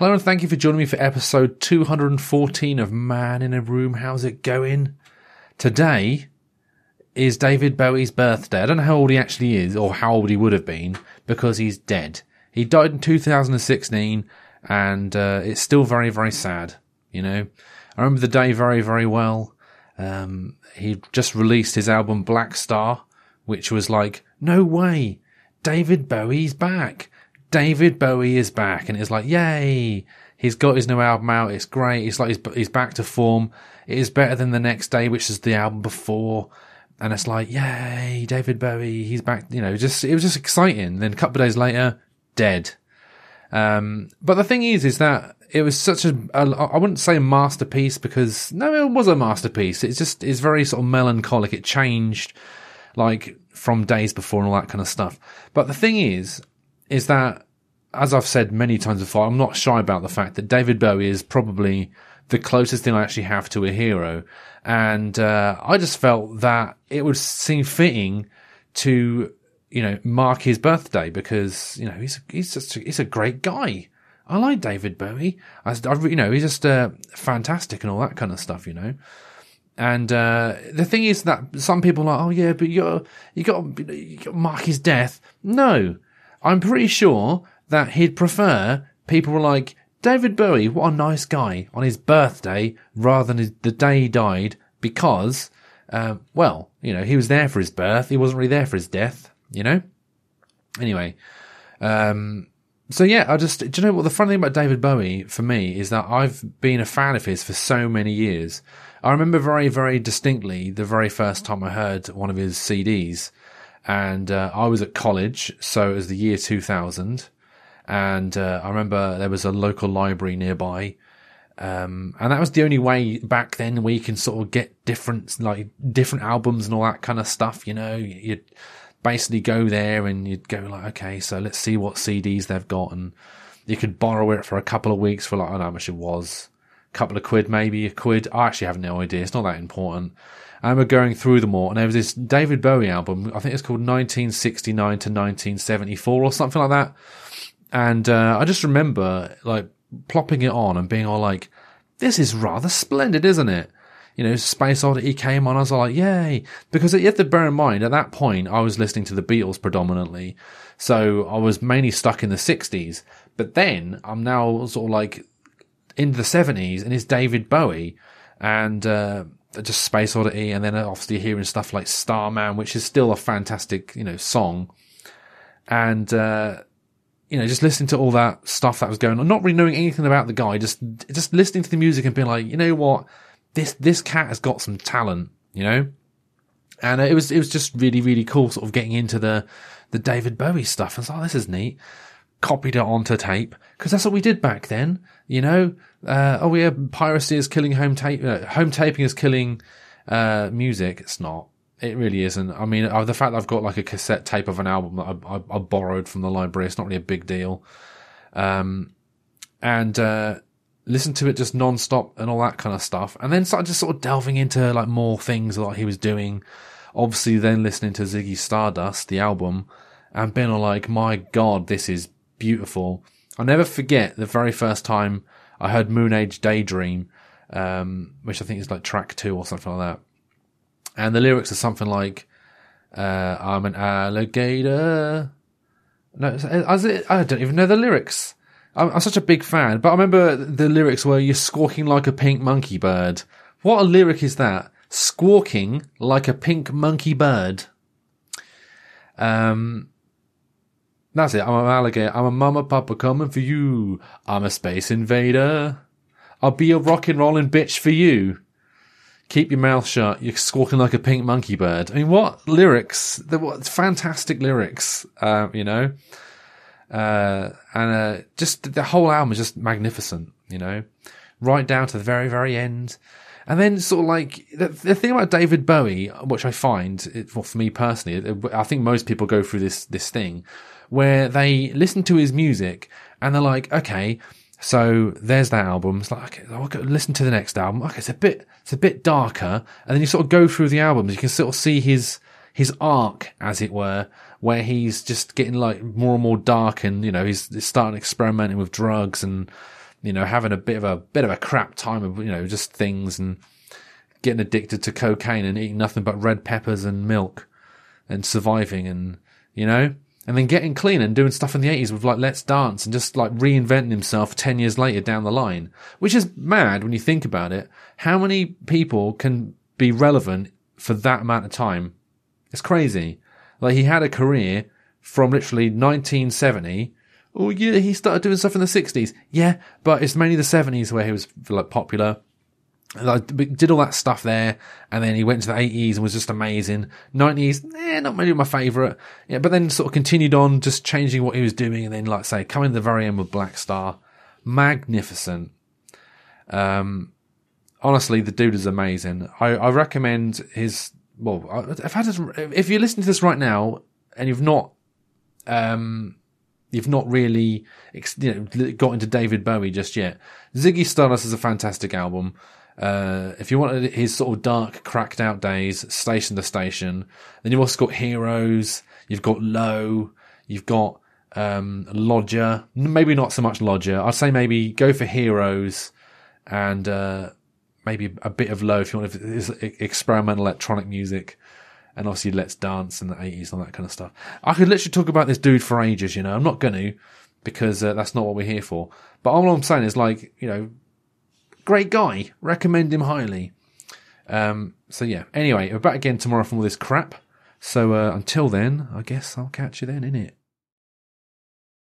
Hello and thank you for joining me for episode 214 of Man in a Room. How's it going? Today is David Bowie's birthday. I don't know how old he actually is or how old he would have been because he's dead. He died in 2016 and uh, it's still very, very sad, you know. I remember the day very, very well. Um, he just released his album Blackstar, which was like, no way, David Bowie's back. David Bowie is back, and it's like, yay! He's got his new album out. It's great. It's like he's, he's back to form. It is better than the next day, which is the album before. And it's like, yay, David Bowie, he's back. You know, just it was just exciting. Then a couple of days later, dead. Um, but the thing is, is that it was such a, a I wouldn't say a masterpiece because no, it was a masterpiece. It's just it's very sort of melancholic. It changed like from days before and all that kind of stuff. But the thing is, is that, as I've said many times before, I'm not shy about the fact that David Bowie is probably the closest thing I actually have to a hero. And, uh, I just felt that it would seem fitting to, you know, mark his birthday because, you know, he's, he's just, he's a great guy. I like David Bowie. I, I you know, he's just, uh, fantastic and all that kind of stuff, you know. And uh, the thing is that some people are like, oh yeah, but you're you got you got mark his death. No, I'm pretty sure that he'd prefer people were like, David Bowie, what a nice guy, on his birthday rather than the day he died because, uh, well, you know, he was there for his birth. He wasn't really there for his death, you know? Anyway, um, so yeah, I just, do you know what the funny thing about David Bowie for me is that I've been a fan of his for so many years. I remember very, very distinctly the very first time I heard one of his CDs and uh, I was at college, so it was the year 2000. And uh, I remember there was a local library nearby, um, and that was the only way back then where you can sort of get different, like different albums and all that kind of stuff. You know, you'd basically go there and you'd go like, okay, so let's see what CDs they've got, and you could borrow it for a couple of weeks for like I don't know how much it was, couple of quid, maybe a quid. I actually have no idea. It's not that important. And we're going through them all, and there was this David Bowie album. I think it's called 1969 to 1974 or something like that. And uh, I just remember like plopping it on and being all like, "This is rather splendid, isn't it?" You know, Space Oddity came on. I was like, "Yay!" Because you have to bear in mind at that point I was listening to the Beatles predominantly, so I was mainly stuck in the 60s. But then I'm now sort of like into the 70s, and it's David Bowie, and uh, just Space Oddity, and then obviously hearing stuff like Starman, which is still a fantastic, you know, song. And, uh, you know, just listening to all that stuff that was going on, not really knowing anything about the guy, just, just listening to the music and being like, you know what? This, this cat has got some talent, you know? And it was, it was just really, really cool sort of getting into the, the David Bowie stuff. And like, oh, this is neat. Copied it onto tape because that's what we did back then, you know? uh, oh yeah, piracy is killing home tape, uh, home taping is killing, uh, music. It's not. It really isn't. I mean, uh, the fact I've got like a cassette tape of an album that I, I, I borrowed from the library, it's not really a big deal. Um, and, uh, listen to it just non-stop and all that kind of stuff. And then started just sort of delving into like more things that he was doing. Obviously then listening to Ziggy Stardust, the album, and being like, my God, this is beautiful. I'll never forget the very first time I heard Moon Age Daydream, um, which I think is like track two or something like that. And the lyrics are something like, uh, I'm an alligator. No, is it, I don't even know the lyrics. I'm, I'm, such a big fan, but I remember the lyrics were, you're squawking like a pink monkey bird. What a lyric is that? Squawking like a pink monkey bird. Um, that's it. I'm an alligator. I'm a mama papa coming for you. I'm a space invader. I'll be a rock and rolling bitch for you. Keep your mouth shut. You're squawking like a pink monkey bird. I mean, what lyrics? The what fantastic lyrics. Uh, you know, uh, and uh, just the whole album is just magnificent. You know, right down to the very very end. And then sort of like the, the thing about David Bowie, which I find, it, well, for me personally, I think most people go through this this thing where they listen to his music and they're like, okay, so there's that album. It's like, okay, I'll go listen to the next album. Okay, it's a bit, it's a bit darker. And then you sort of go through the albums. You can sort of see his, his arc, as it were, where he's just getting like more and more dark and, you know, he's, he's starting experimenting with drugs and, you know, having a bit of a bit of a crap time of, you know, just things and getting addicted to cocaine and eating nothing but red peppers and milk and surviving and, you know, and then getting clean and doing stuff in the 80s with like Let's Dance and just like reinventing himself 10 years later down the line, which is mad when you think about it. How many people can be relevant for that amount of time? It's crazy. Like he had a career from literally 1970. Oh yeah, he started doing stuff in the 60s. Yeah, but it's mainly the 70s where he was like popular. Did all that stuff there, and then he went to the 80s and was just amazing. 90s, eh, not really my favourite. Yeah, but then sort of continued on, just changing what he was doing, and then, like say, coming to the very end with Blackstar. Magnificent. Um, honestly, the dude is amazing. I, I recommend his, well, I've had if you're listening to this right now, and you've not, um, you've not really you know, got into David Bowie just yet. Ziggy Stardust is a fantastic album. Uh, if you wanted his sort of dark, cracked out days, station to station, then you've also got Heroes, you've got Low, you've got um, Lodger. Maybe not so much Lodger. I'd say maybe go for Heroes and uh, maybe a bit of Low if you want experimental electronic music. And obviously, Let's Dance in the 80s and all that kind of stuff. I could literally talk about this dude for ages, you know. I'm not going to because uh, that's not what we're here for. But all I'm saying is, like, you know, Great guy. Recommend him highly. Um, so yeah. Anyway, we're back again tomorrow from all this crap. So uh, until then, I guess I'll catch you then, innit?